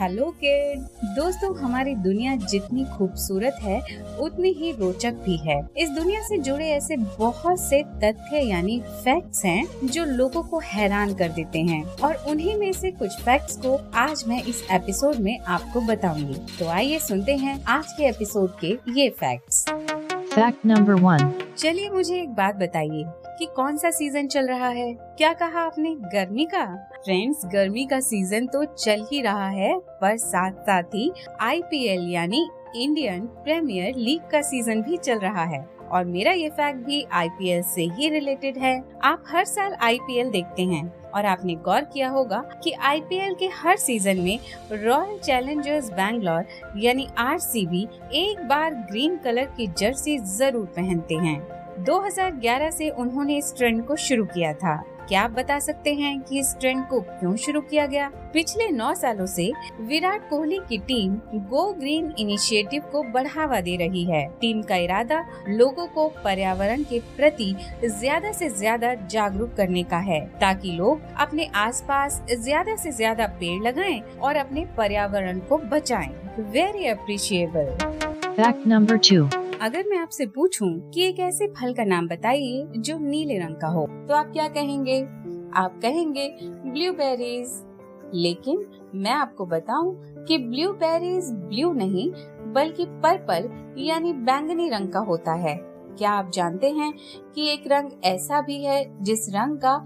Hello kid. दोस्तों हमारी दुनिया जितनी खूबसूरत है उतनी ही रोचक भी है। इस दुनिया से जुड़े ऐसे बहुत से तथ्य यानी फैक्ट्स हैं जो लोगों को हैरान कर देते हैं। और उन्हीं में से कुछ फैक्ट्स को आज मैं इस एपिसोड में आपको बताऊँगी। तो आइए सुनते हैं आज के एपिसोड के ये फैक्ट्स Fact number one. चलिए मुझे एक बात बताइए। कि कौन सा सीज़न चल रहा है? क्या कहा आपने? गर्मी का? फ्रेंड्स गर्मी का सीज़न तो चल ही रहा है, पर साथ साथ ही आईपीएल यानी इंडियन प्रीमियर लीग का सीज़न भी चल रहा है। और मेरा ये फैक्ट भी आईपीएल से ही रिलेटेड है। आप हर साल आईपीएल देखते हैं। और आपने गौर किया होगा कि आईपीएल के हर सीज़न में रॉयल चैलेंजर्स बैंगलोर यानी आरसीबी एक बार ग्रीन कलर की जर्सी ज़रूर पहनते हैं। 2011 से उन्होंने इस ट्रेंड को शुरू किया था क्या आप बता सकते हैं कि इस ट्रेंड को क्यों शुरू किया गया पिछले नौ सालों से विराट कोहली की टीम गो ग्रीन इनिशिएटिव को बढ़ावा दे रही है टीम का इरादा लोगों को पर्यावरण के प्रति ज़्यादा से ज़्यादा जागरूक करने का है, ताकि लोग अपने आसपास ज़्यादा से ज़्यादा पेड़ लगाएँ और अपने पर्यावरण को बचाएँ। Very appreciable Fact number two. अगर मैं आपसे पूछूँ कि एक ऐसे फल का नाम बताइए जो नीले रंग का हो तो आप क्या कहेंगे? आप कहेंगे, ब्लूबेरीज। लेकिन मैं आपको बताऊँ कि ब्लूबेरीज ब्लू नहीं, बल्कि पर्पल यानी बैंगनी रंग का होता है। क्या आप जानते हैं कि एक रंग ऐसा भी है जिस रंग का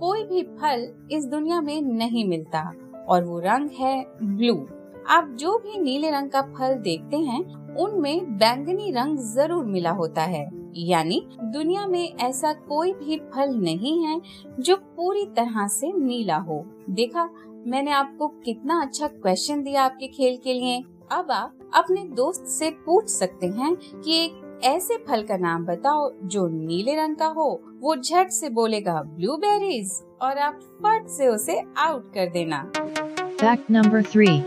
कोई भी फल इस दुनिया में नहीं मिलता, और वो रंग है ब्लू। आप जो भी नीले रंग का फल देखते हैं उनमें बैंगनी रंग ज़रूर मिला होता है। यानी दुनिया में ऐसा कोई भी फल नहीं है जो पूरी तरह से नीला हो। देखा मैंने आपको कितना अच्छा क्वेश्चन दिया आपके खेल के लिए। अब आप अपने दोस्त से पूछ सकते हैं कि एक ऐसे फल का नाम बताओ जो नीले रंग का हो। वो झट से बोलेगा ब्लूबेरीज और आप फट से उसे आउट कर देना। Fact number three.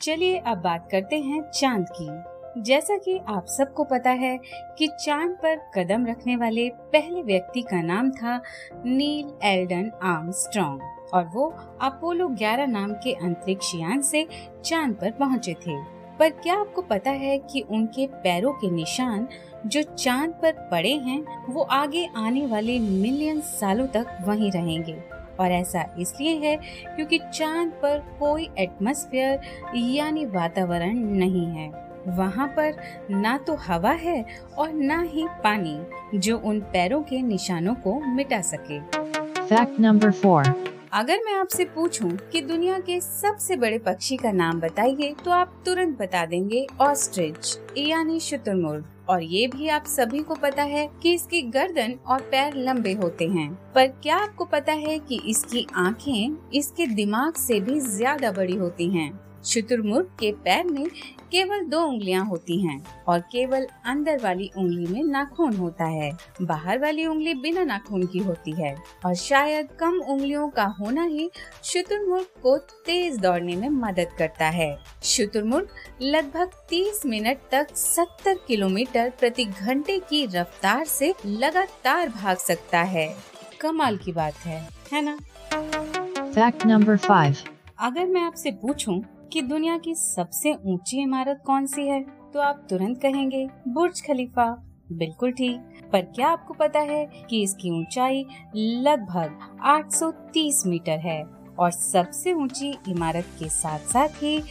चलिए अब बात करते हैं चाँद की। जैसा कि आप सबको पता है कि चाँद पर कदम रखने वाले पहले व्यक्ति का नाम था नील एल्डन आर्मस्ट्रॉन्ग और वो अपोलो 11 नाम के अंतरिक्ष यान से चाँद पर पहुँचे थे। पर क्या आपको पता है कि उनके पैरों के निशान जो चाँद पर पड़े हैं, वो आगे आने वाले मिलियन सालों तक वहीं रहेंगे? और ऐसा इसलिए है क्योंकि चाँद पर कोई एटमॉस्फेयर यानी वातावरण नहीं है। वहाँ पर ना तो हवा है और ना ही पानी जो उन पैरों के निशानों को मिटा सके। फैक्ट नंबर फोर अगर मैं आपसे पूछूँ कि दुनिया के सबसे बड़े पक्षी का नाम बताइए तो आप तुरंत बता देंगे ऑस्ट्रिच यानी शुतुरमुर्ग। और ये भी आप सभी को पता है कि इसकी गर्दन और पैर लंबे होते हैं। पर क्या आपको पता है कि इसकी आँखें इसके दिमाग से भी ज़्यादा बड़ी होती हैं? शुतुरमुर्ग के पैर में केवल दो उंगलियाँ होती हैं और केवल अंदर वाली उंगली में नाखून होता है। बाहर वाली उंगली बिना नाखून की होती है और शायद कम उंगलियों का होना ही शुतुरमुर्ग को तेज दौड़ने में मदद करता है। शुतुरमुर्ग लगभग 30 मिनट तक 70 किलोमीटर प्रति घंटे की रफ्तार से लगातार भाग सकता है। कमाल की बात है है ना? Fact number five. अगर मैं आपसे पूछूँ कि दुनिया की सबसे ऊँची इमारत कौन सी है? तो आप तुरंत कहेंगे, बुर्ज खलीफा। बिल्कुल ठीक। पर क्या आपको पता है कि इसकी ऊंचाई लगभग 830 मीटर है और सबसे ऊँची इमारत के साथ साथ ही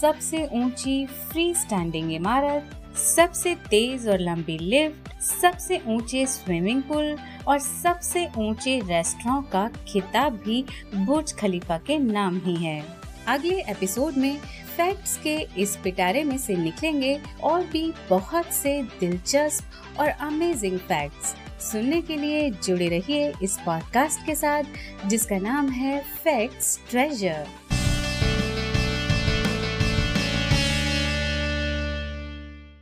सबसे ऊँची फ्री स्टैंडिंग इमारत, सबसे तेज और लंबी लिफ्ट, सबसे ऊँचे स्विमिंग पूल और सबसे ऊँचे रेस्टोरेंट का खिताब भी बुर्ज खलीफा के नाम ही है। अगले एपिसोड में फैक्ट्स के इस पिटारे में से निकलेंगे और भी बहुत से दिलचस्प और अमेजिंग फैक्ट्स सुनने के लिए जुड़े रहिए इस पॉडकास्ट के साथ, जिसका नाम है फैक्ट्स ट्रेजर